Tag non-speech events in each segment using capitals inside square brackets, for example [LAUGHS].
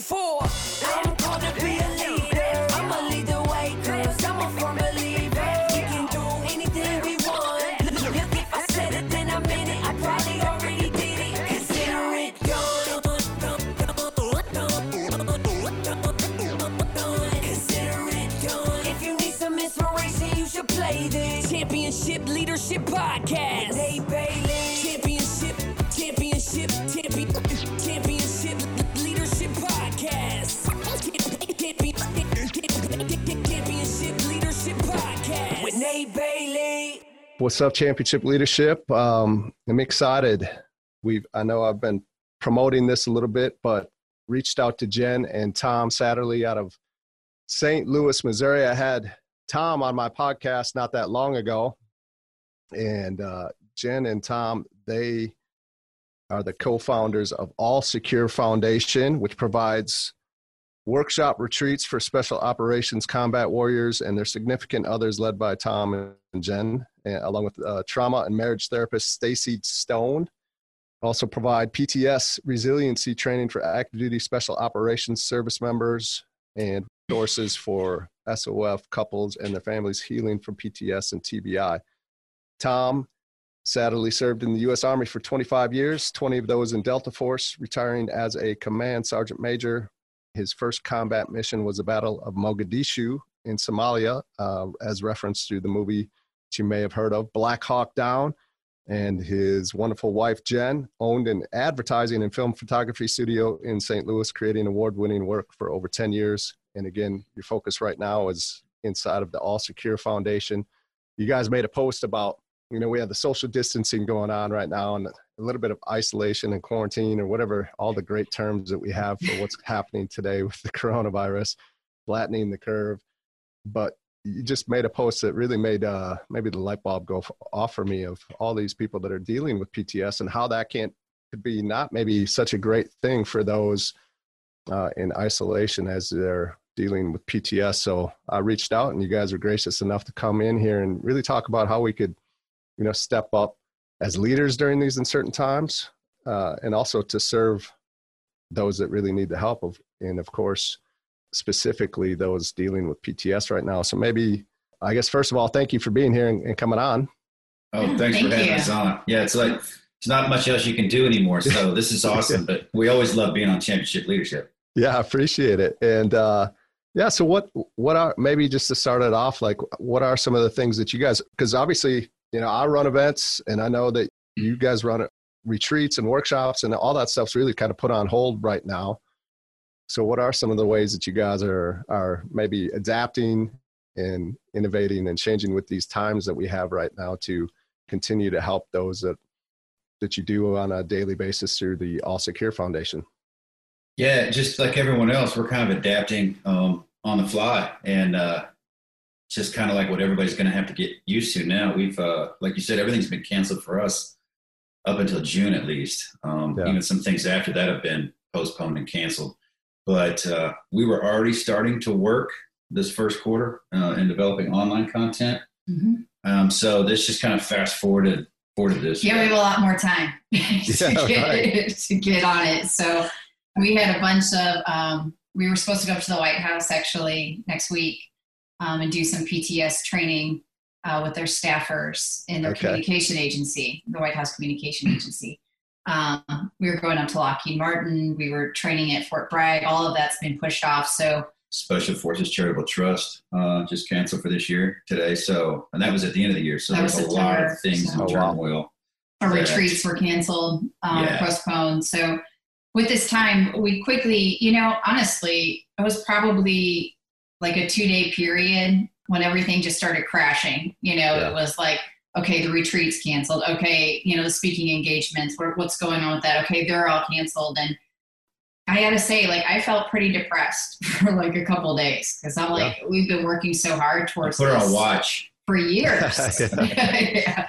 for. I'm called to be a leader. I'ma lead the way, cause I'm a firm believer. We can do anything we want. Look, if I said it, then I meant it. I probably already did it. Consider it done. Consider it done. If you need some inspiration, you should play this. Championship Leadership Podcast. With Nate Bailey. What's up, Championship Leadership? Um, I'm excited. We've I know I've been promoting this a little bit, but reached out to Jen and Tom Satterly out of St. Louis, Missouri. I had Tom on my podcast not that long ago, and uh, Jen and Tom they are the co-founders of All Secure Foundation, which provides workshop retreats for special operations combat warriors and their significant others led by Tom and Jen, and along with uh, trauma and marriage therapist Stacy Stone. Also provide PTS resiliency training for active duty special operations service members and resources for SOF couples and their families healing from PTS and TBI. Tom Satterly served in the U.S. Army for 25 years, 20 of those in Delta Force, retiring as a command sergeant major. His first combat mission was the Battle of Mogadishu in Somalia, uh, as referenced through the movie that you may have heard of, Black Hawk Down. And his wonderful wife, Jen, owned an advertising and film photography studio in St. Louis, creating award winning work for over 10 years. And again, your focus right now is inside of the All Secure Foundation. You guys made a post about you know, we have the social distancing going on right now and a little bit of isolation and quarantine or whatever, all the great terms that we have for what's [LAUGHS] happening today with the coronavirus, flattening the curve. But you just made a post that really made uh, maybe the light bulb go off for me of all these people that are dealing with PTS and how that can't could be not maybe such a great thing for those uh, in isolation as they're dealing with PTS. So I reached out and you guys were gracious enough to come in here and really talk about how we could you know step up as leaders during these uncertain times uh, and also to serve those that really need the help of and of course specifically those dealing with pts right now so maybe i guess first of all thank you for being here and, and coming on Oh, thanks Thank for having you. us on. Yeah, it's like it's not much else you can do anymore. So [LAUGHS] this is awesome. But we always love being on championship leadership. yeah i appreciate it and uh yeah so what what are maybe just to start it off like what are some of the things that you guys because obviously you know i run events and i know that you guys run retreats and workshops and all that stuff's really kind of put on hold right now. So what are some of the ways that you guys are are maybe adapting and innovating and changing with these times that we have right now to continue to help those that that you do on a daily basis through the all secure foundation? Yeah, just like everyone else, we're kind of adapting um, on the fly, and uh, it's just kind of like what everybody's going to have to get used to now. We've, uh, like you said, everything's been canceled for us up until June at least. Um, Yeah. Even some things after that have been postponed and canceled. But uh, we were already starting to work this first quarter uh, in developing online content. Mhm. Um, so this just kind of fast forwarded forwarded this. Yeah, we have a lot more time [LAUGHS] to, [LAUGHS] Yeah, get, right. to get on it. So we had a bunch of, um, we were supposed to go up to the White House actually next week um, and do some PTS training uh, with their staffers in their Okay. communication agency, the White House Communication Agency. Um, we were going up to Lockheed Martin. We were training at Fort Bragg. All of that's been pushed off. So Special Forces Charitable Trust uh, just canceled for this year today. So, and that was at the end of the year. So That there's was a lot of things so- in Oh, turmoil. our Yeah. retreats were canceled, um, Yeah. postponed. So with this time, we quickly, you know, honestly, it was probably like a two day period when everything just started crashing. You know, Yeah. it was like, okay, the retreats canceled. Okay, you know, the speaking engagements, what's going on with that? Okay, they're all canceled. And I gotta say, like, I felt pretty depressed [LAUGHS] for like a couple days because I'm like, we've been working so hard towards put this on watch. for years. [LAUGHS] [LAUGHS] yeah.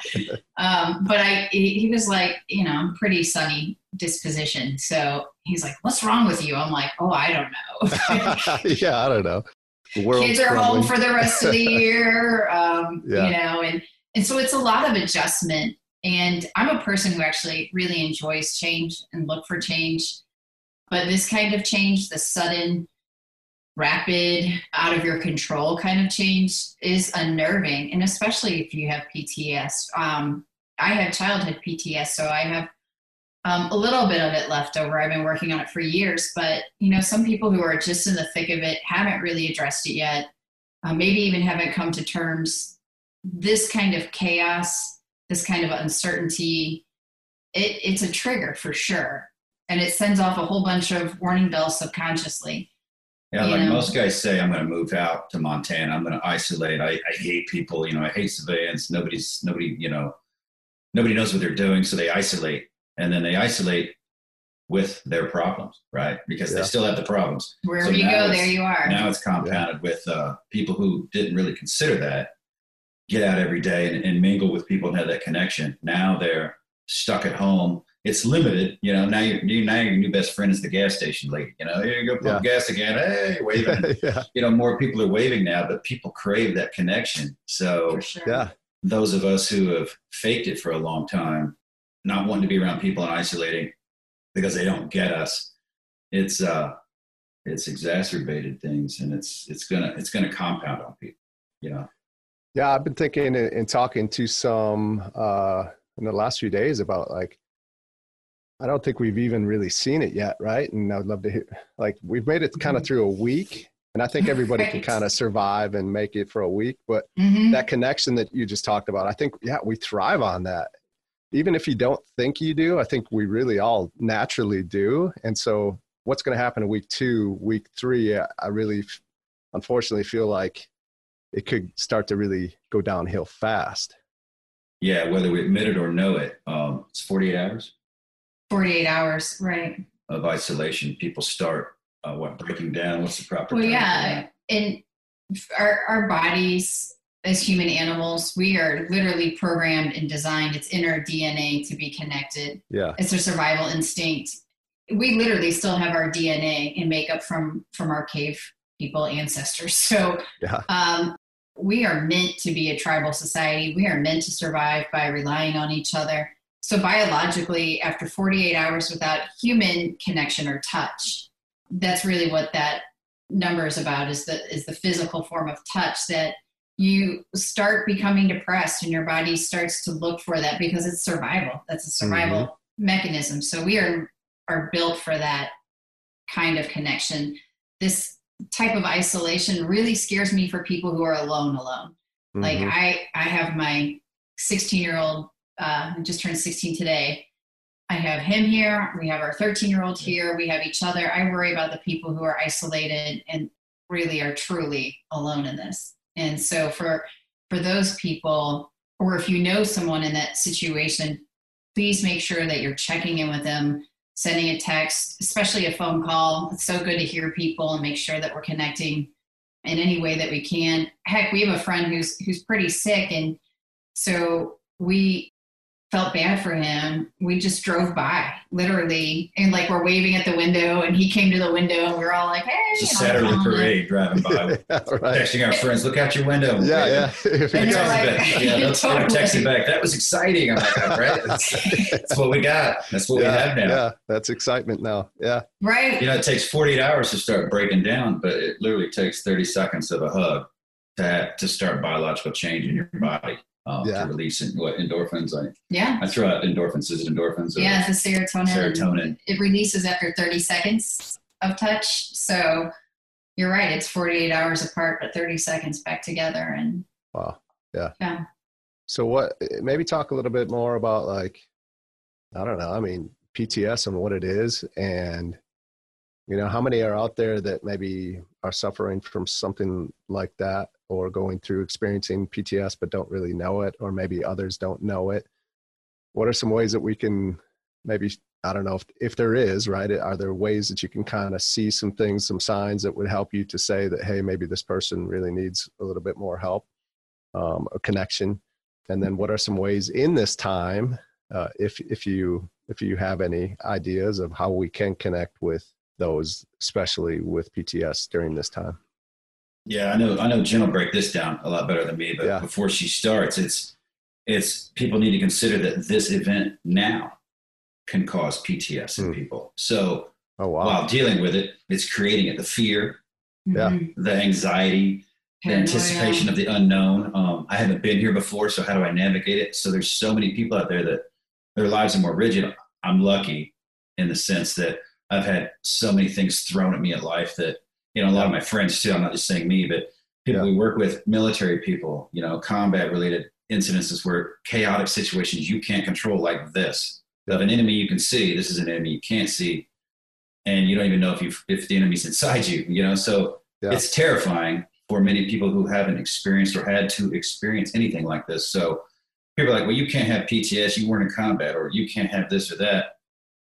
um, but I, he, he was like, you know, pretty sunny disposition. So he's like, "What's wrong with you?" I'm like, "Oh, I don't know." yeah, I don't know. The world's Kids are home for the rest of the [LAUGHS] year, um, Yeah. you know, and and so it's a lot of adjustment. And I'm a person who actually really enjoys change and look for change. But this kind of change, the sudden, rapid, out of your control kind of change, is unnerving. And especially if you have PTS. Um, I have childhood PTS, so I have um, a little bit of it left over. I've been working on it for years, but you know, some people who are just in the thick of it haven't really addressed it yet. Uh, maybe even haven't come to terms. This kind of chaos, this kind of uncertainty, it, it's a trigger for sure, and it sends off a whole bunch of warning bells subconsciously. Yeah, like know? most guys say, I'm going to move out to Montana. I'm going to isolate. I, I hate people. You know, I hate civilians. Nobody's nobody. You know, nobody knows what they're doing, so they isolate, and then they isolate with their problems, right? Because Yeah. they still have the problems. Wherever So you go, there you are. Now it's compounded with uh, people who didn't really consider that get out every day and, and mingle with people and have that connection. Now they're stuck at home. It's limited, you know. Now you, you now your new best friend is the gas station lady. You know, here you go, pump gas again. Hey, waving. [LAUGHS] yeah, you know, more people are waving now, but people crave that connection. So sure. yeah, those of us who have faked it for a long time, not wanting to be around people and isolating because they don't get us, it's uh it's exacerbated things and it's it's gonna it's gonna compound on people, you know. yeah. I've been thinking and, and talking to some uh, in the last few days about like, I don't think we've even really seen it yet, right? And I would love to hear, like, we've made it kind of through a week, and I think everybody can [LAUGHS] kind of survive and make it for a week, but Mhm. that connection that you just talked about i think yeah we thrive on that even if you don't think you do i think we really all naturally do and so what's going to happen in week two week three i I really unfortunately feel like it could start to really go downhill fast Yeah, whether we admit it or know it, um, it's 48 hours 48 hours, right? of isolation. People start uh, what breaking down. What's the proper? Well, yeah, and our our bodies as human animals, we are literally programmed and designed. It's in our DNA to be connected. yeah It's a survival instinct. We literally still have our DNA and makeup from from our cave people ancestors. [LAUGHS] So yeah um, we are meant to be a tribal society. We are meant to survive by relying on each other. So biologically, after 48 hours without human connection or touch, that's really what that number is about is the is the physical form of touch that you start becoming depressed and your body starts to look for that because it's survival. That's a survival mechanism. So we are are built for that kind of connection. This type of isolation really scares me for people who are alone alone. Like Mhm. i i have my 16 year old uh just turned 16 today. I have him here. We have our 13 year old here. We have each other. I worry about the people who are isolated and really are truly alone in this and so for for those people or if you know someone in that situation please make sure that you're checking in with them sending a text especially a phone call. It's so good to hear people and make sure that we're connecting in any way that we can. Heck we have a friend who's who's pretty sick and so we felt bad for him we just drove by literally and like we're waving at the window and he came to the window and we are all like hey It's a Saturday calling him. parade driving by, [LAUGHS] yeah, right. texting our friends, "Look out your window." yeah yeah [LAUGHS] If And you And you're like- back. [LAUGHS] Yeah, that's what I'm Totally. texting back. That was exciting. I'm like, all right, that's, that's what we got. That's what yeah, we have now. yeah that's excitement now yeah right You know, it takes 48 hours to start breaking down, but it literally takes 30 seconds of a hug to have, to start biological change in your body. Um, Yeah. To release en- what endorphins. I, yeah I throw out endorphins. Is it endorphins? or- yeah it's the serotonin Serotonin. it releases after 30 seconds of touch so you're right. It's 48 hours apart, but 30 seconds back together. And wow. Yeah. Yeah. So what, maybe talk a little bit more about like, I don't know. I mean, PTS and what it is and, you know, how many are out there that maybe are suffering from something like that or going through experiencing PTS but don't really know it, or maybe others don't know it? What are some ways that we can maybe I don't know if, if there is, right? Are there ways that you can kind of see some things, some signs that would help you to say that, hey, maybe this person really needs a little bit more help, um, a connection? And then what are some ways in this time, uh, if, if, you, if you have any ideas of how we can connect with those, especially with PTS during this time? Yeah, I know. I know Jen will break this down a lot better than me. But Yeah. before she starts, it's it's people need to consider that this event now can cause PTS in Hmm. people. So Oh, wow. while dealing with it, it's creating it the fear, Yeah. Mhm. the anxiety, the anticipation of the unknown. Um, I haven't been here before, so how do I navigate it? So there's so many people out there that their lives are more rigid. I'm lucky in the sense that I've had so many things thrown at me in life that you know a lot of my friends too. I'm not just saying me, but people Yeah. we work with, military people, you know, combat related incidences where chaotic situations you can't control, like this of an enemy you can see. This is an enemy you can't see, and you don't even know if you if the enemy's inside you. You know, so Yeah. it's terrifying for many people who haven't experienced or had to experience anything like this. So people are like, well, you can't have PTS, you weren't in combat, or you can't have this or that.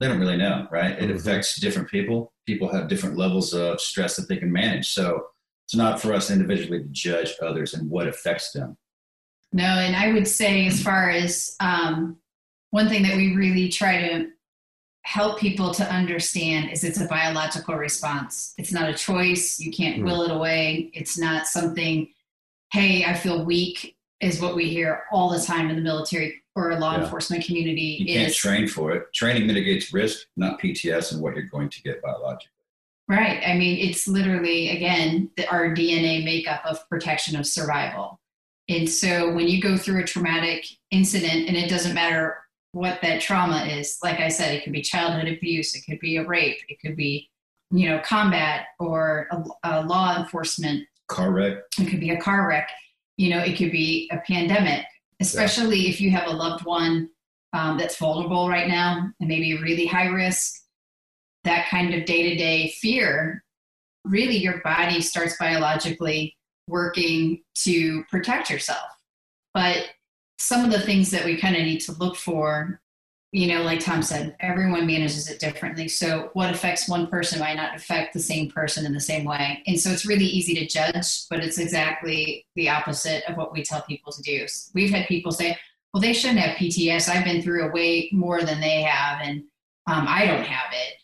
They don't really know, right? It Mhm. affects different people. People have different levels of stress that they can manage. So it's not for us individually to judge others and what affects them. No, and I would say, as far as um, one thing that we really try to help people to understand is it's a biological response. It's not a choice. You can't Mm. will it away. It's not something, hey, I feel weak, is what we hear all the time in the military or law Yeah. enforcement community. You can't train for it. Training mitigates risk, not PTS and what you're going to get biologically. Right. I mean, it's literally, again, the, our DNA makeup of protection of survival. And so when you go through a traumatic incident, and it doesn't matter what that trauma is, like I said, it could be childhood abuse, it could be a rape, it could be, you know, combat or a, a law enforcement, Car wreck, it could be a car wreck, you know, it could be a pandemic, especially if you have a loved one um, that's vulnerable right now and maybe really high risk that kind of day to day fear, really your body starts biologically working to protect yourself. But some of the things that we kind of need to look for, you know, like Tom said, everyone manages it differently. So what affects one person might not affect the same person in the same way. And so it's really easy to judge, but it's exactly the opposite of what we tell people to do. We've had people say, well, they shouldn't have PTS. I've been through it way more than they have, and um, I don't have it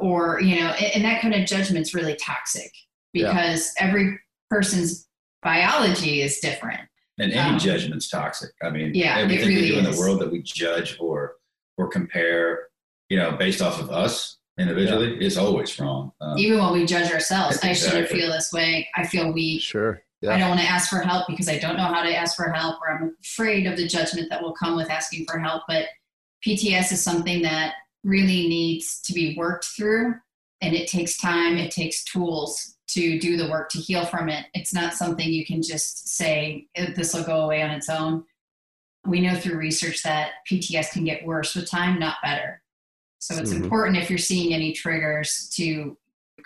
or you know and, that kind of judgment's really toxic Yeah. because every person's biology is different and any Um, judgment's toxic. I mean, Yeah, everything we really do in the world that we judge or or compare, you know, based off of us individually, is always wrong. Um, even when we judge ourselves i shouldn't feel this way. I feel weak. Sure. i don't want to ask for help because i don't know how to ask for help or i'm afraid of the judgment that will come with asking for help but pts is something that really needs to be worked through and it takes time it takes tools to do the work to heal from it. It's not something you can just say this will go away on its own we know through research that pts can get worse with time not better so it's Mhm. important if you're seeing any triggers to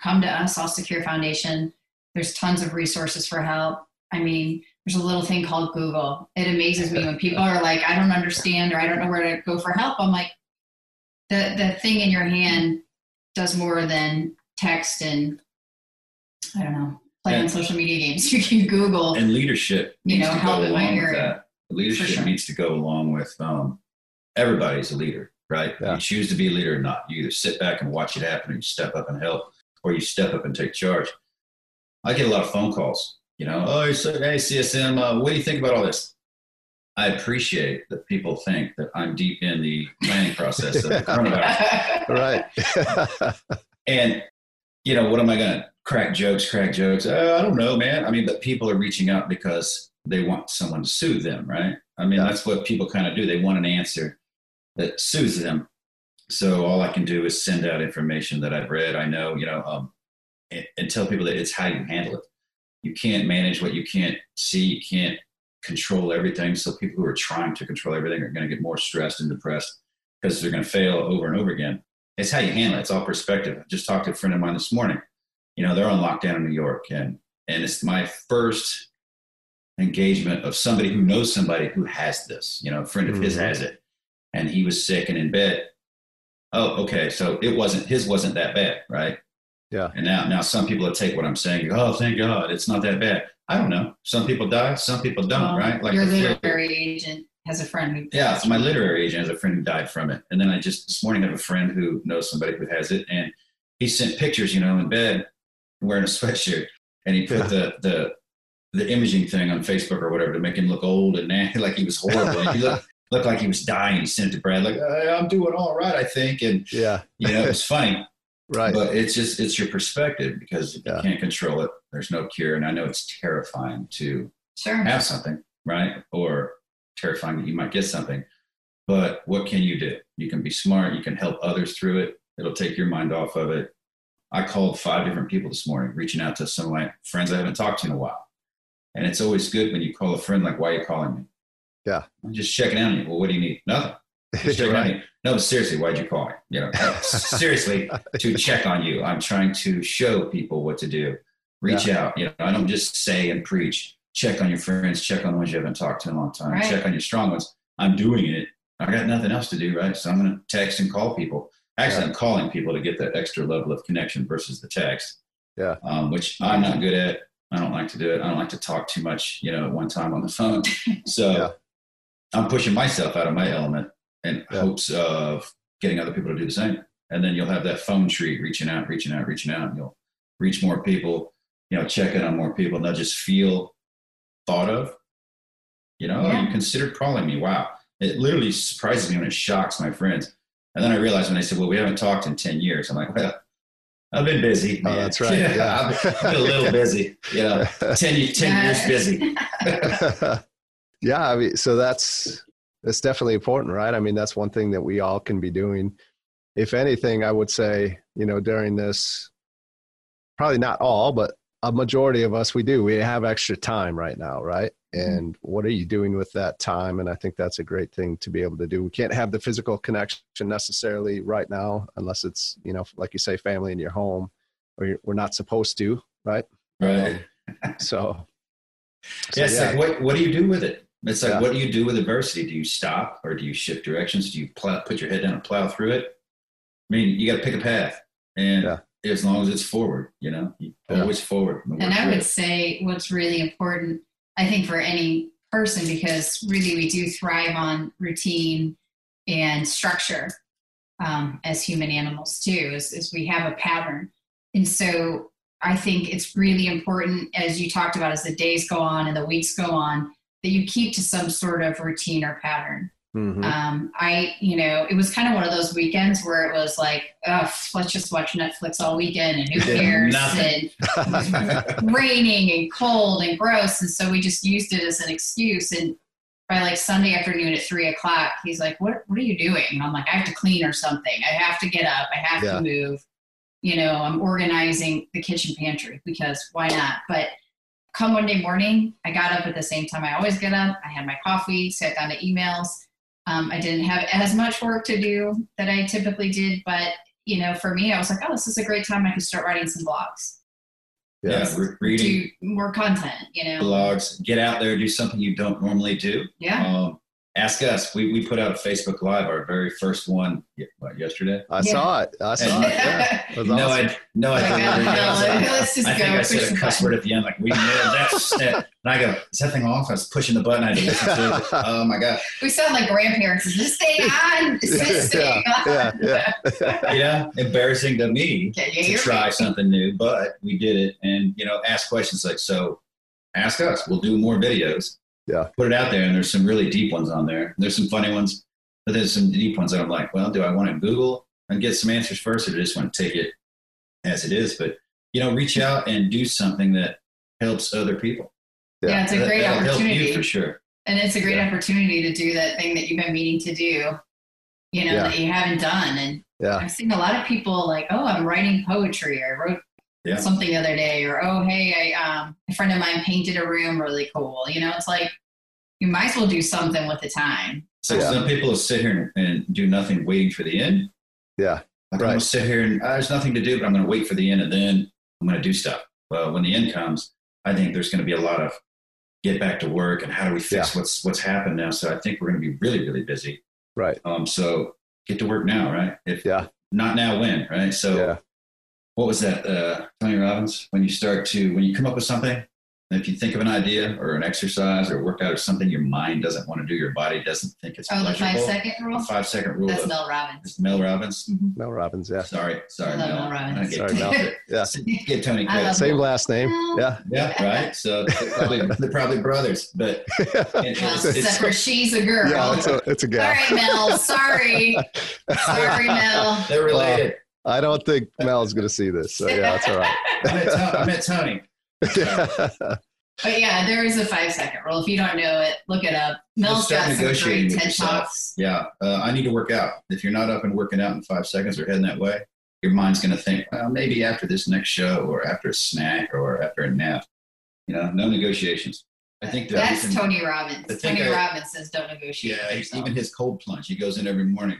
come to us all secure foundation there's tons of resources for help i mean there's a little thing called google it amazes me when people are like i don't understand or i don't know where to go for help i'm like the the thing in your hand does more than text and I don't know, play on And- social media games. [LAUGHS] You can Google. and leadership You know, help in my area. That. Leadership sure. needs to go along with um, everybody's a leader, right? Yeah. You choose to be a leader or not. You either sit back and watch it happen, or you step up and help, or you step up and take charge. I get a lot of phone calls. You know, oh, you're so, hey CSM, uh, what do you think about all this? I appreciate that people think that I'm deep in the planning process of the [LAUGHS] coronavirus. right. [LAUGHS] And you know, what am I going to crack jokes? Crack jokes? Uh, I don't know, man. I mean, but people are reaching out because they want someone to soothe them, right? I mean, Yeah. that's what people kind of do. They want an answer that soothes them. So all I can do is send out information that I've read. I know, you know, um, and, and tell people that it's how you handle it. You can't manage what you can't see. You can't control everything. So people who are trying to control everything are going to get more stressed and depressed because they're going to fail over and over again. It's how you handle it. It's all perspective. I just talked to a friend of mine this morning. You know, they're on lockdown in New York, and and it's my first engagement of somebody who knows somebody who has this. You know, a friend of mm-hmm. his has it, and he was sick and in bed. Oh, okay. So it wasn't his wasn't that bad, right? Yeah. And now, now some people that take what I'm saying, oh, thank God, it's not that bad. I don't know. Some people die, some people don't, well, right? Like your literary agent has a friend who. Yeah, so my literary agent has a friend who died from it, and then I just this morning have a friend who knows somebody who has it, and he sent pictures, you know, in bed wearing a [LAUGHS] sweatshirt, and he put yeah. the the the imaging thing on Facebook or whatever to make him look old and nasty, [LAUGHS] like he was horrible. he looked [LAUGHS] looked like he was dying. He sent it to Brad, like I'm doing all right, I think, and yeah, you know, it was funny. [LAUGHS] Right. But it's just it's your perspective because yeah. you can't control it. There's no cure. And I know it's terrifying to sure. have something, right? Or terrifying that you might get something. But what can you do? You can be smart, you can help others through it. It'll take your mind off of it. I called five different people this morning, reaching out to some of my friends I haven't talked to in a while. And it's always good when you call a friend, like, why are you calling me? Yeah. I'm just checking on you. Well, what do you need? Nothing. [LAUGHS] right. No, but seriously, why'd you call me? You know, [LAUGHS] seriously, to check on you. I'm trying to show people what to do. Reach yeah. out. You know, I don't just say and preach. Check on your friends. Check on the ones you haven't talked to in a long time. Right. Check on your strong ones. I'm doing it. I got nothing else to do, right? So I'm going to text and call people. Actually, yeah. I'm calling people to get that extra level of connection versus the text. Yeah. Um, which I'm not good at. I don't like to do it. I don't like to talk too much, you know, at one time on the phone. [LAUGHS] So yeah. I'm pushing myself out of my element in yeah. hopes of getting other people to do the same. And then you'll have that phone tree reaching out, reaching out, reaching out, and you'll reach more people, you know, check in on more people, and they'll just feel thought of. You know, yeah. you considered calling me. Wow. It literally surprises me when it shocks my friends. And then I realized when they said, Well, we haven't talked in 10 years, I'm like, Well, I've been busy. Oh, man. Oh, that's right. [LAUGHS] Yeah. yeah. I've, been, a little busy, Yeah. 10, 10 years busy. [LAUGHS] [LAUGHS] yeah. I mean, so that's, that's definitely important, right? I mean, that's one thing that we all can be doing. If anything, I would say, you know, during this, probably not all, but a majority of us, we do. We have extra time right now, right? Mm-hmm. And what are you doing with that time? And I think that's a great thing to be able to do. We can't have the physical connection necessarily right now, unless it's, you know, like you say, family in your home, or we're not supposed to, right? Right. Um, so, [LAUGHS] so, yeah, it's yeah. like, what, what do you do with it? It's like, yeah. what do you do with adversity? Do you stop or do you shift directions? Do you plow, put your head down and plow through it? I mean, you got to pick a path, and yeah. as long as it's forward, you know, yeah. always forward. And I would say what's really important, I think, for any person, because really we do thrive on routine and structure um, as human animals too, is, is we have a pattern, and so I think it's really important, as you talked about, as the days go on and the weeks go on that you keep to some sort of routine or pattern. Mm-hmm. Um, I, you know, it was kind of one of those weekends where it was like, oh, let's just watch Netflix all weekend and who cares? and it was raining and cold and gross. And so we just used it as an excuse. And by like Sunday afternoon at three o'clock, he's like, what, what are you doing? And I'm like, I have to clean or something. I have to get up. I have yeah. to move. You know, I'm organizing the kitchen pantry because why not? But come Monday morning, I got up at the same time I always get up. I had my coffee, sat down to emails. Um, I didn't have as much work to do that I typically did, but you know, for me, I was like, oh, this is a great time. I could start writing some blogs. Yeah, re- reading more content. You know, blogs. Get out there, do something you don't normally do. Yeah. Um, ask us. We, we put out a Facebook Live, our very first one, what, yesterday? I yeah. saw it. I saw and, it. Yeah. It [LAUGHS] no, awesome. I, no, I, [LAUGHS] I think I said a cuss word at the end, like, we nailed that. [LAUGHS] And I go, is that thing off? I was pushing the button. I had to listen to it. Oh my God. We sound like grandparents. Is this thing on? Is this thing on? Yeah, yeah. yeah, embarrassing to me to try me? something new, but we did it. And, you know, ask questions like, so ask us. We'll do more videos yeah. put it out there. And there's some really deep ones on there. There's some funny ones, but there's some deep ones that I'm like, well, do I want to Google and get some answers first, or do I just want to take it as it is? But you know, reach out and do something that helps other people. Yeah, yeah it's a great that, opportunity for sure. And it's a great yeah. opportunity to do that thing that you've been meaning to do, you know, yeah. that you haven't done. And yeah. I've seen a lot of people like, oh, I'm writing poetry. I wrote Yeah. something the other day, or oh hey, I um a friend of mine painted a room really cool. You know, it's like you might as well do something with the time. So Yeah. some people will sit here and, and do nothing, waiting for the end. Yeah. Like I'm gonna sit here and uh, there's nothing to do, but I'm gonna wait for the end, and then I'm gonna do stuff. Well, when the end comes, I think there's gonna be a lot of get back to work and how do we fix what's what's happened now. So I think we're gonna be really really busy. Right. Um, so get to work now, right? If Yeah. not now, when, right? So Yeah. What was that, uh, Tony Robbins? When you start to, when you come up with something, and if you think of an idea or an exercise or a workout or something your mind doesn't want to do, your body doesn't think it's Oh, the five second rule. The five second rule. That's of, Mel Robbins. it's Mel Robbins. Mel Robbins. Yeah. Sorry, sorry, I love Mel. Mel Robbins. Get- Sorry, Mel. [LAUGHS] Yeah. Give Tony credit. Same Mel. last name. Yeah. Yeah, right. So [LAUGHS] they're probably, they're probably brothers, but [LAUGHS] it- Well, except for she's a girl. yeah. It's a it's a guy. right, Mel. Sorry. Sorry, Mel. they're related. I don't think Mel's going to see this. So yeah, that's all right. I, met Tony, I. But yeah, there is a five second rule. If you don't know it, look it up. Mel's start got some negotiating great with TED yourself. talks. Yeah, uh, I need to work out. If you're not up and working out in five seconds or heading that way, your mind's going to think, well, maybe after this next show or after a snack or after a nap. You know, no negotiations. I think that That's we Tony Robbins. I think Tony I- Robbins says don't negotiate. Yeah, yourself. even his cold plunge. He goes in every morning,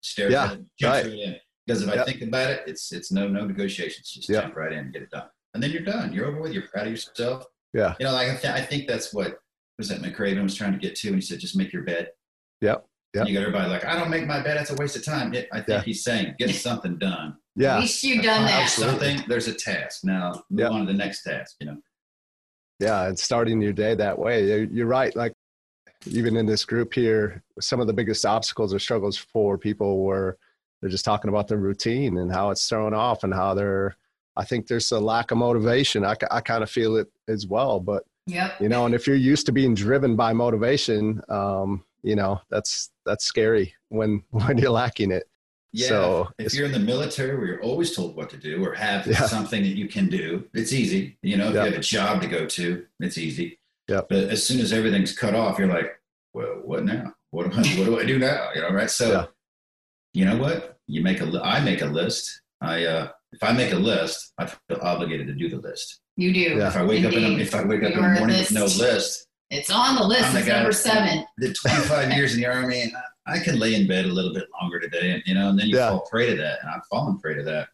stares Yeah, at it, jumps right. Right in. Because if I think about it, it's it's no no negotiations. Just Yep. jump right in and get it done, and then you're done. You're over with. You're proud of yourself. Yeah. You know, like I, th- I think that's what was that McRaven was trying to get to, and he said, just make your bed. Yep, yep. You got everybody like, I don't make my bed. That's a waste of time. It, I think Yeah. he's saying, get [LAUGHS] something done. Yeah. At Yeah. least you've done that. Absolutely. Something. There's a task. Now move Yep. on to the next task. You know. Yeah. And starting your day that way. You're, you're right. Like even in this group here, some of the biggest obstacles or struggles for people were they're just talking about their routine and how it's thrown off and how they're, I think there's a lack of motivation. I, I kind of feel it as well. But, Yep. you know, and if you're used to being driven by motivation, um, you know, that's, that's scary when, [LAUGHS] when you're lacking it. Yeah. So if you're in the military where you're always told what to do or have Yeah. something that you can do, it's easy. You know, if Yeah. you have a job to go to, it's easy. Yeah. But as soon as everything's cut off, you're like, well, what now? What do I, [LAUGHS] what do I do now? You know, right? So, Yeah. You know what? You make a, li- I make a list. I, uh, if I make a list, I feel obligated to do the list. You do. Yeah. If I wake up in a, if I wake up in the a morning with no list. list, It's on the list. I'm the It's number seven. The 25 years in the army and I, I can lay in bed a little bit longer today and you know and then you Yeah. fall prey to that and i've fallen prey to that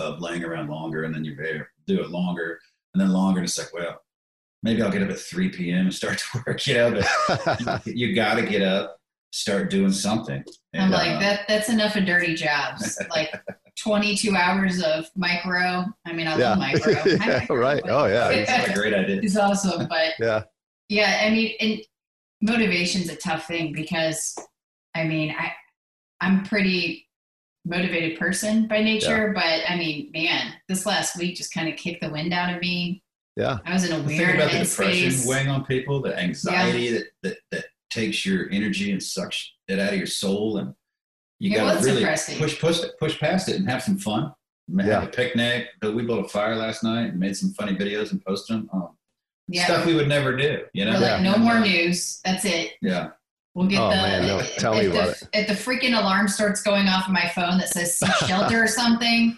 of laying around longer and then you better do it longer and then longer and it's like well maybe i'll get up at 3 p.m and start [LAUGHS] to work you know but [LAUGHS] you, you got to get up start doing something I'm like uh, that. That's enough of dirty jobs. [LAUGHS] Like 22 hours of Mike Rowe. I mean, I yeah. love Mike Rowe. [LAUGHS] Yeah. Mike Rowe. Right. Oh yeah. it's a great idea It's awesome, but Yeah. yeah, I mean, and motivation's a tough thing because, I mean, I I'm pretty motivated person by nature, but I mean, man, this last week just kind of kicked the wind out of me. Yeah. I was in a the thing weird about the depression headspace. weighing on people the anxiety that, that that takes your energy and sucks it out of your soul and you It got to really depressing. push push push past it and have some fun have Yeah. a picnic but we built a fire last night and made some funny videos and posted them um, Yeah, stuff we would never do you know like, Yeah. no more news. That's it. yeah We'll get Oh, the man, no, if, tell me if about the, if the freaking alarm starts going off on my phone that says [LAUGHS] shelter or something.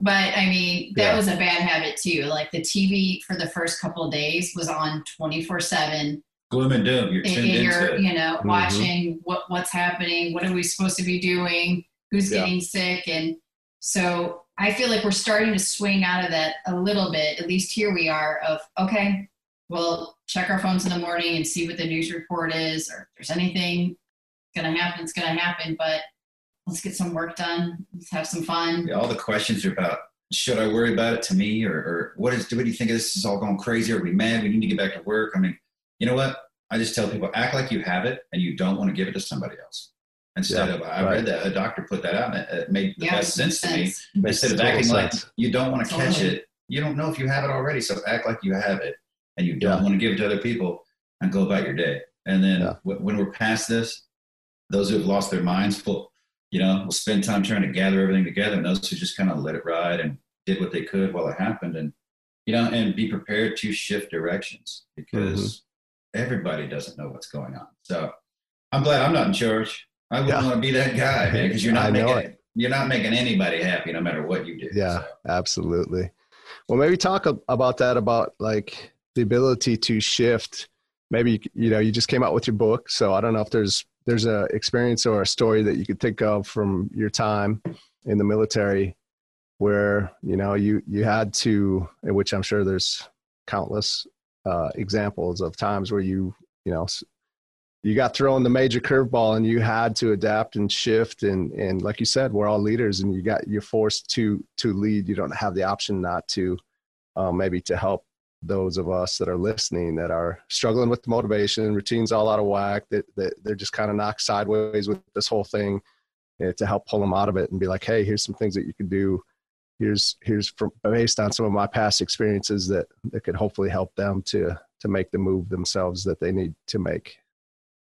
But I mean, that Yeah. was a bad habit too. Like the TV for the first couple of days was on twenty four seven. Gloom and doom you're tuned And you're, it you know, Mhm. watching what what's happening. What are we supposed to be doing? Who's Yeah. getting sick? And so I feel like we're starting to swing out of that a little bit. At least here we are. Of okay, we'll check our phones in the morning and see what the news report is, or if there's anything going to happen, it's going to happen. But let's get some work done. Let's have some fun. Yeah, all the questions are about should I worry about it to me or, or what is what do you think of this this is all going crazy? Are we mad? We need to get back to work. I mean, you know what? I just tell people act like you have it and you don't want to give it to somebody else. Instead Yeah, of I right. read that a doctor put that out and it, it made the Yeah, best sense to me. sense. Makes Instead of total acting like you don't want to catch it, you don't know if you have it already. So act like you have it and you don't Yeah. want to give it to other people and go about your day. And then Yeah. wh- when we're past this, those who have lost their minds will, you know, will spend time trying to gather everything together. And those who just kind of let it ride and did what they could while it happened. And, you know, and be prepared to shift directions because mm-hmm. Everybody doesn't know what's going on. So I'm glad I'm not in charge. I wouldn't Yeah. want to be that guy, man, because you're not making you're not making anybody happy no matter what you do. Yeah. So, Absolutely. Well, maybe talk about that about like the ability to shift. Maybe you know you just came out with your book, so I don't know if there's there's a experience or a story that you could think of from your time in the military where you know you you had to which i'm sure there's countless uh, examples of times where you you know you got thrown the major curveball and you had to adapt and shift and and like you said we're all leaders and you got you're forced to to lead. You don't have the option not to um, maybe to help those of us that are listening that are struggling with motivation routines all out of whack that, that they're just kind of knocked sideways with this whole thing you know, to help pull them out of it and be like hey here's some things that you can do here's here's from based on some of my past experiences that that could hopefully help them to to make the move themselves that they need to make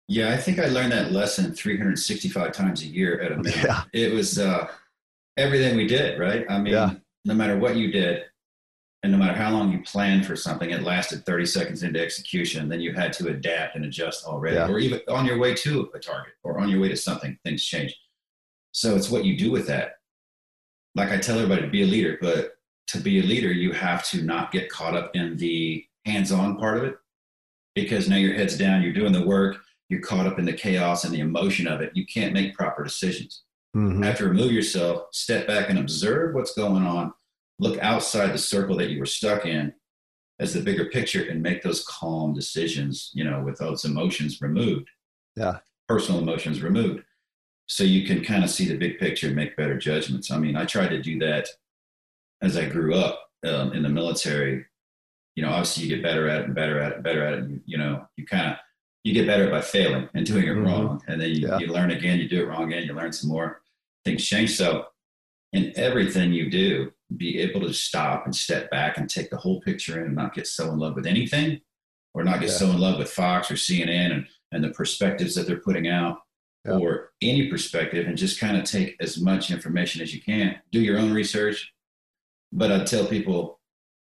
yeah i think i learned that lesson 365 times a year at a minute yeah. it was uh everything we did right i mean yeah. no matter what you did and no matter how long you planned for something it lasted 30 seconds into execution then you had to adapt and adjust already yeah. or even on your way to a target or on your way to something things change so it's what you do with that like I tell everybody to be a leader, but to be a leader, you have to not get caught up in the hands on part of it because now your head's down, you're doing the work, you're caught up in the chaos and the emotion of it. You can't make proper decisions. Mm-hmm. You have to remove yourself, step back and observe what's going on, look outside the circle that you were stuck in as the bigger picture and make those calm decisions, you know, with those emotions removed. Yeah. Personal emotions removed so you can kind of see the big picture and make better judgments. I mean, I tried to do that as I grew up um, in the military. You know, obviously you get better at it and better at it and better at it. And, you know, you kind of you get better by failing and doing it mm-hmm. wrong, and then you, yeah. you learn again. You do it wrong again. You learn some more. Things change. So, in everything you do, be able to stop and step back and take the whole picture in, and not get so in love with anything, or not get yeah. so in love with Fox or CNN and and the perspectives that they're putting out yeah. or any perspective and just kind of take as much information as you can. Do your own research. But I tell people,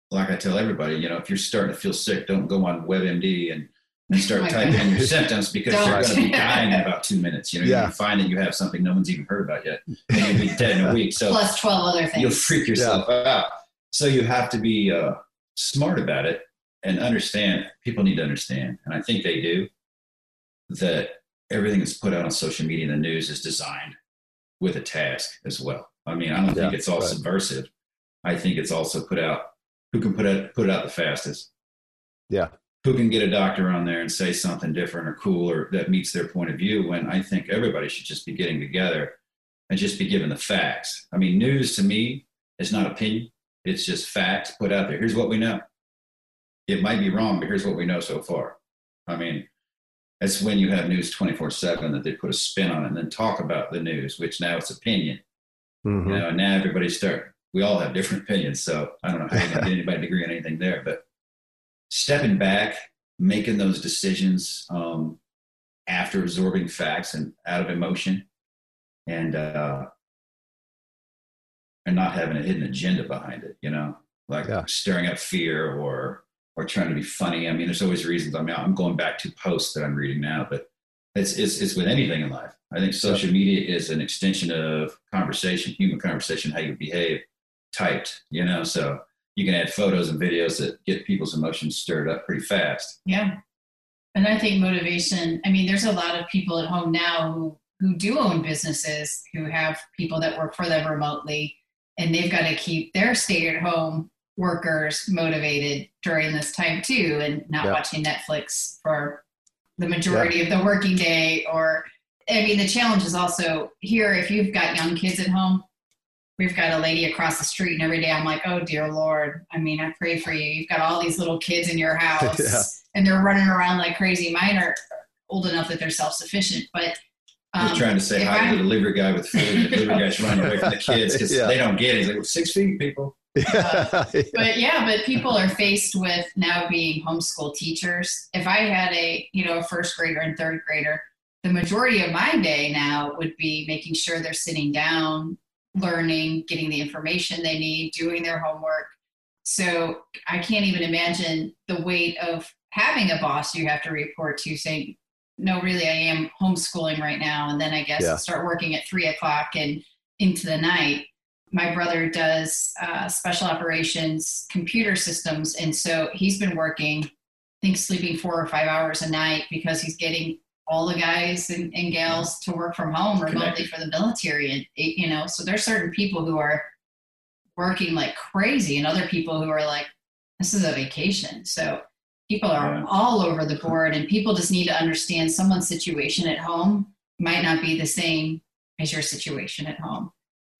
like I tell everybody, you know, if you're starting to feel sick, don't go on WebMD and, and [LAUGHS] start typing in your [LAUGHS] symptoms because don't. you're going to be [LAUGHS] dying in about two minutes. You know, yeah. you find that you have something no one's even heard about yet, and you'll be dead in a week. So plus twelve other things, you'll freak yourself yeah. out. So you have to be uh, smart about it and understand. People need to understand, and I think they do that everything that's put out on social media and the news is designed with a task as well. I mean, I don't yeah, think it's all right. subversive. I think it's also put out who can put it put it out the fastest. Yeah. Who can get a doctor on there and say something different or cool or that meets their point of view when I think everybody should just be getting together and just be given the facts. I mean, news to me is not opinion. It's just facts put out there. Here's what we know. It might be wrong, but here's what we know so far. I mean, that's when you have news 24 7 that they put a spin on it and then talk about the news, which now it's opinion. Mm-hmm. You know, and now everybody start, we all have different opinions. So I don't know how you get anybody to agree on anything there, but stepping back, making those decisions um, after absorbing facts and out of emotion and, uh, and not having a hidden agenda behind it, you know, like yeah. stirring up fear or or trying to be funny. I mean, there's always reasons. I mean, I'm going back to posts that I'm reading now, but it's, it's, it's with anything in life. I think social media is an extension of conversation, human conversation, how you behave typed, you know, so you can add photos and videos that get people's emotions stirred up pretty fast. Yeah. And I think motivation, I mean, there's a lot of people at home now who, who do own businesses, who have people that work for them remotely, and they've got to keep their stay at home workers motivated during this time too and not yeah. watching netflix for the majority yeah. of the working day or i mean the challenge is also here if you've got young kids at home we've got a lady across the street and every day i'm like oh dear lord i mean i pray for you you've got all these little kids in your [LAUGHS] house yeah. and they're running around like crazy mine are old enough that they're self-sufficient but um, He's trying to say hi to the delivery guy with food. The delivery guy's running away from the [LAUGHS] kids because yeah. they don't get it. He's like, well, six feet, people. Uh, [LAUGHS] but yeah, but people are faced with now being homeschool teachers. If I had a, you know, a first grader and third grader, the majority of my day now would be making sure they're sitting down, learning, getting the information they need, doing their homework. So I can't even imagine the weight of having a boss you have to report to saying, no, really, I am homeschooling right now. And then I guess yeah. start working at three o'clock and into the night my brother does uh, special operations computer systems, and so he's been working, I think, sleeping four or five hours a night because he's getting all the guys and, and gals to work from home remotely Connected. for the military, and it, you know, so there's certain people who are working like crazy, and other people who are like, this is a vacation. So people are Yeah. all over the board, and people just need to understand someone's situation at home might not be the same as your situation at home.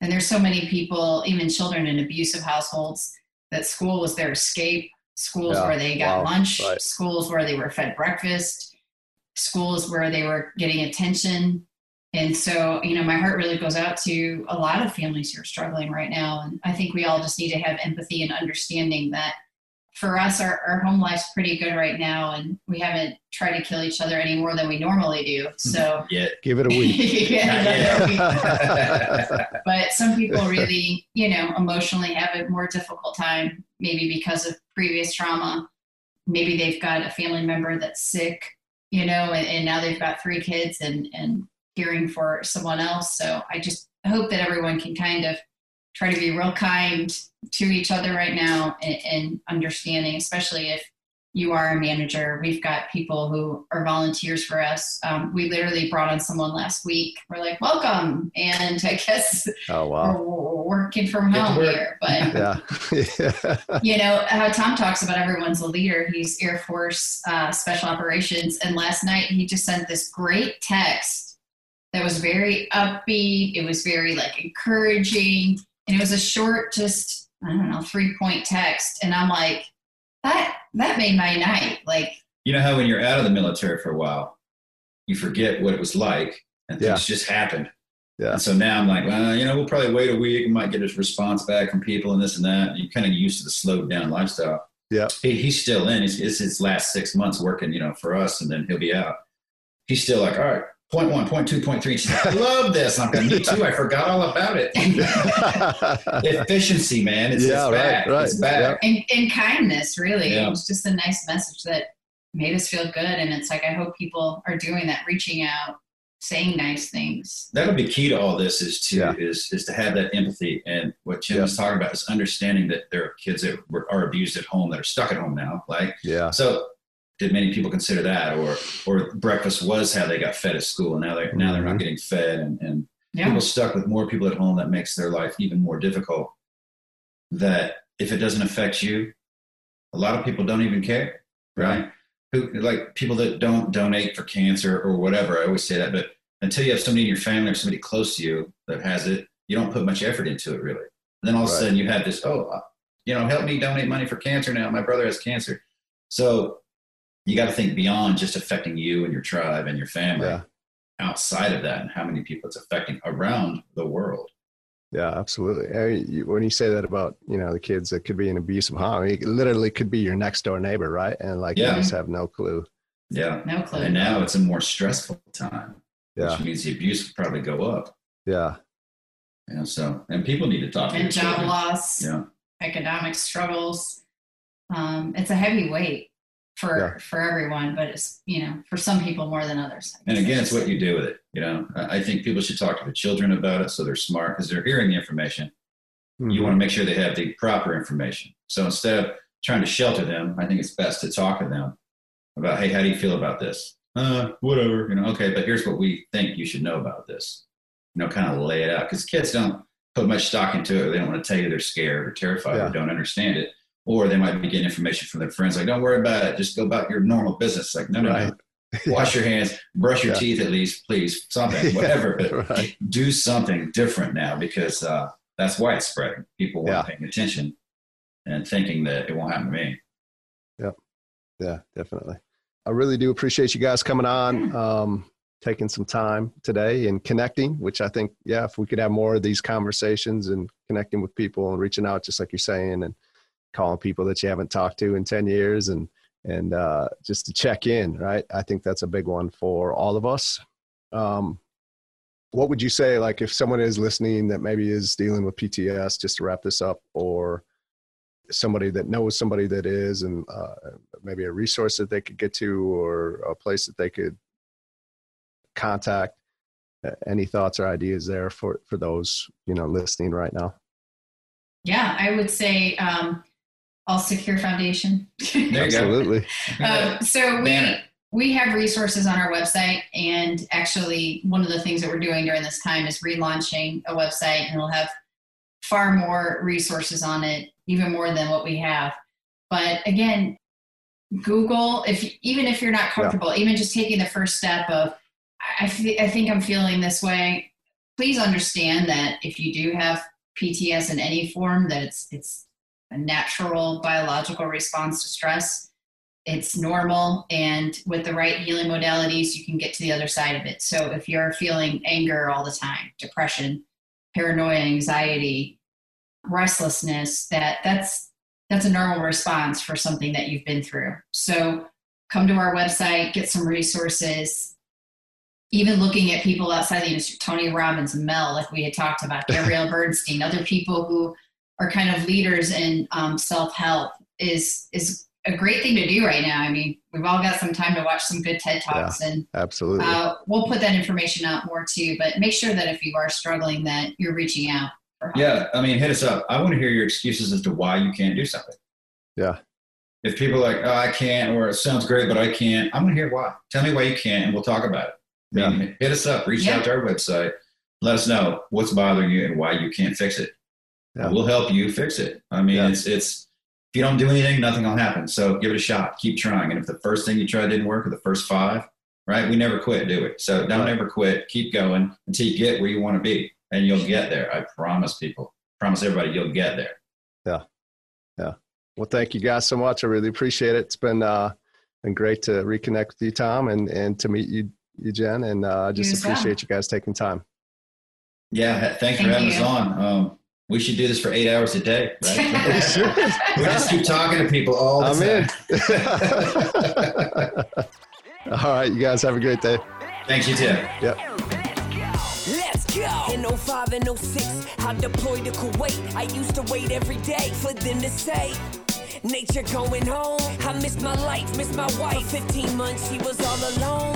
And there's so many people, even children in abusive households, that school was their escape, schools Yeah, where they got wow, lunch, right. schools where they were fed breakfast, schools where they were getting attention. And so, you know, my heart really goes out to a lot of families who are struggling right now. And I think we all just need to have empathy and understanding that for us, our, our home life's pretty good right now. And we haven't tried to kill each other any more than we normally do. So, Yeah. Give it a week. [LAUGHS] yeah, Not we- [LAUGHS] but some people really, you know, emotionally have a more difficult time, maybe because of previous trauma. Maybe they've got a family member that's sick, you know, and, and now they've got three kids and, and caring for someone else. So I just hope that everyone can kind of try to be real kind to each other right now and, and understanding, especially if you are a manager. We've got people who are volunteers for us. Um, we literally brought on someone last week. We're like, welcome. And I guess oh wow. we're, we're working from Get to home work. here. But, [LAUGHS] Yeah. yeah. [LAUGHS] you know, how Tom talks about everyone's a leader. He's Air Force uh, Special Operations. And last night he just sent this great text that was very upbeat. It was very like encouraging. And it was a short, just, I don't know, three point text. And I'm like, that, that made my night. Like, You know how when you're out of the military for a while, you forget what it was like and things Yeah. just happened. Yeah. And so now I'm like, well, you know, we'll probably wait a week and might get a response back from people and this and that. You're kind of used to the slowed down lifestyle. Yeah. He, he's still in. It's, it's his last six months working, you know, for us, and then he'll be out. He's still like, all right, point one, point two, point three. She's like, I love this. I'm like, me too. I forgot all about it. [LAUGHS] Efficiency, man. It's, Yeah, it's right, back. right. It's back. and, and kindness really Yeah. it was just a nice message that made us feel good and it's like i hope people are doing that reaching out saying nice things that'll be key to all this is to Yeah. is is to have that empathy and what Jim was talking about is understanding that there are kids that were, are abused at home that are stuck at home now like yeah. so did many people consider that or or breakfast was how they got fed at school and now they're now they're not Mhm. getting fed and, and yeah. people stuck with more people at home that makes their life even more difficult that if it doesn't affect you a lot of people don't even care right? Who like people that don't donate for cancer or whatever i always say that but until you have somebody in your family or somebody close to you that has it you don't put much effort into it really. And then all of a Right. sudden you have this oh uh, you know help me donate money for cancer now. My brother has cancer. So you got to think beyond just affecting you and your tribe and your family Yeah. outside of that and how many people it's affecting around the world. Yeah, absolutely. I mean, you, when you say that about you know the kids that could be in abusive home, it literally could be your next door neighbor, right? And like Yeah. you just have no clue. Yeah. no clue And now it's a more stressful time, Yeah, which means the abuse will probably go up. yeah, You know, so and people need to talk to and their job children. loss Yeah. economic struggles um, it's a heavy weight for Yeah. for everyone but it's you know for some people more than others And again, it's what you do with it. You know, I I think people should talk to the children about it so they're smart because they're hearing the information. You Mhm. want to make sure they have the proper information. So instead of trying to shelter them, I think it's best to talk to them about, hey, how do you feel about this? Uh, whatever, you know, okay, but here's what we think you should know about this. You know, kind of lay it out because kids don't put much stock into it or they don't want to tell you they're scared or terrified Yeah. or don't understand it. Or they might be getting information from their friends like, don't worry about it, just go about your normal business. Like, no, no, Right. [LAUGHS] no. Wash your hands, brush your Yeah. teeth at least, please, something, [LAUGHS] whatever. But [LAUGHS] right. do something different now because uh, that's why it's spreading. People weren't Yeah. paying attention and thinking that it won't happen to me. Yeah, yeah, definitely. I really do appreciate you guys coming on, um, taking some time today and connecting, which I think, yeah, if we could have more of these conversations and connecting with people and reaching out, just like you're saying, and calling people that you haven't talked to in 10 years and, and uh, just to check in, right? I think that's a big one for all of us. Um, what would you say, like, if someone is listening that maybe is dealing with PTS, just to wrap this up, or somebody that knows somebody that is, and uh, maybe a resource that they could get to, or a place that they could contact? Any thoughts or ideas there for for those you know listening right now? Yeah, I would say um, All Secure Foundation. Absolutely. [LAUGHS] Um, so we we have resources on our website, and actually, one of the things that we're doing during this time is relaunching a website, and we'll have far more resources on it, even more than what we have. But again, Google, if even if you're not comfortable, even just taking the first step of, I, fe- I think I'm feeling this way. Please understand that if you do have PTS in any form, that it's it's a natural biological response to stress. It's normal and with the right healing modalities you can get to the other side of it. So if you're feeling anger all the time depression paranoia anxiety restlessness that that's that's a normal response for something that you've been through. So come to our website get some resources. Even looking at people outside the industry tony robbins mel like we had talked about gabrielle [LAUGHS] bernstein other people who are kind of leaders in um, self-help is is a great thing to do right now. I mean, we've all got some time to watch some good TED Talks, and Absolutely. uh, we'll put that information out more too. But make sure that if you are struggling, that you're reaching out. For help. Yeah, I mean, hit us up. I want to hear your excuses as to why you can't do something. Yeah. If people are like, oh, I can't, or it sounds great, but I can't, I'm going to hear why. Tell me why you can't, and we'll talk about it. I mean, hit us up, reach Yeah. out to our website, let us know what's bothering you and why you can't fix it. Yeah. We'll help you fix it. I mean, Yeah. it's it's if you don't do anything, nothing will happen. So give it a shot. Keep trying. And if the first thing you tried didn't work, or the first five, right? We never quit, do we? So don't Right. ever quit. Keep going until you get where you want to be, and you'll get there. I promise people. Promise everybody, you'll get there. Yeah, yeah. Well, thank you guys so much. I really appreciate it. It's been uh, been great to reconnect with you, Tom, and and to meet you, you Jen. And uh, I You just as well. appreciate you guys taking time. Yeah. he- Thanks for having you. us on. Um, we should do this for eight hours a day, right? [LAUGHS] We should. we just keep talking to people all the I'm time. in. [LAUGHS] All right, you guys have a great day. Thanks, you too. Yep. In 05 and 06, I deployed to Kuwait. I used to wait every day for them to say, Nature going home. I missed my life, missed my wife. 15 months, she was all alone.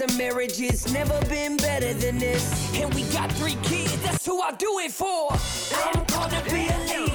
of marriage, it's never been better than this. And we got three kids, that's who I do it for. I'm to be a leader.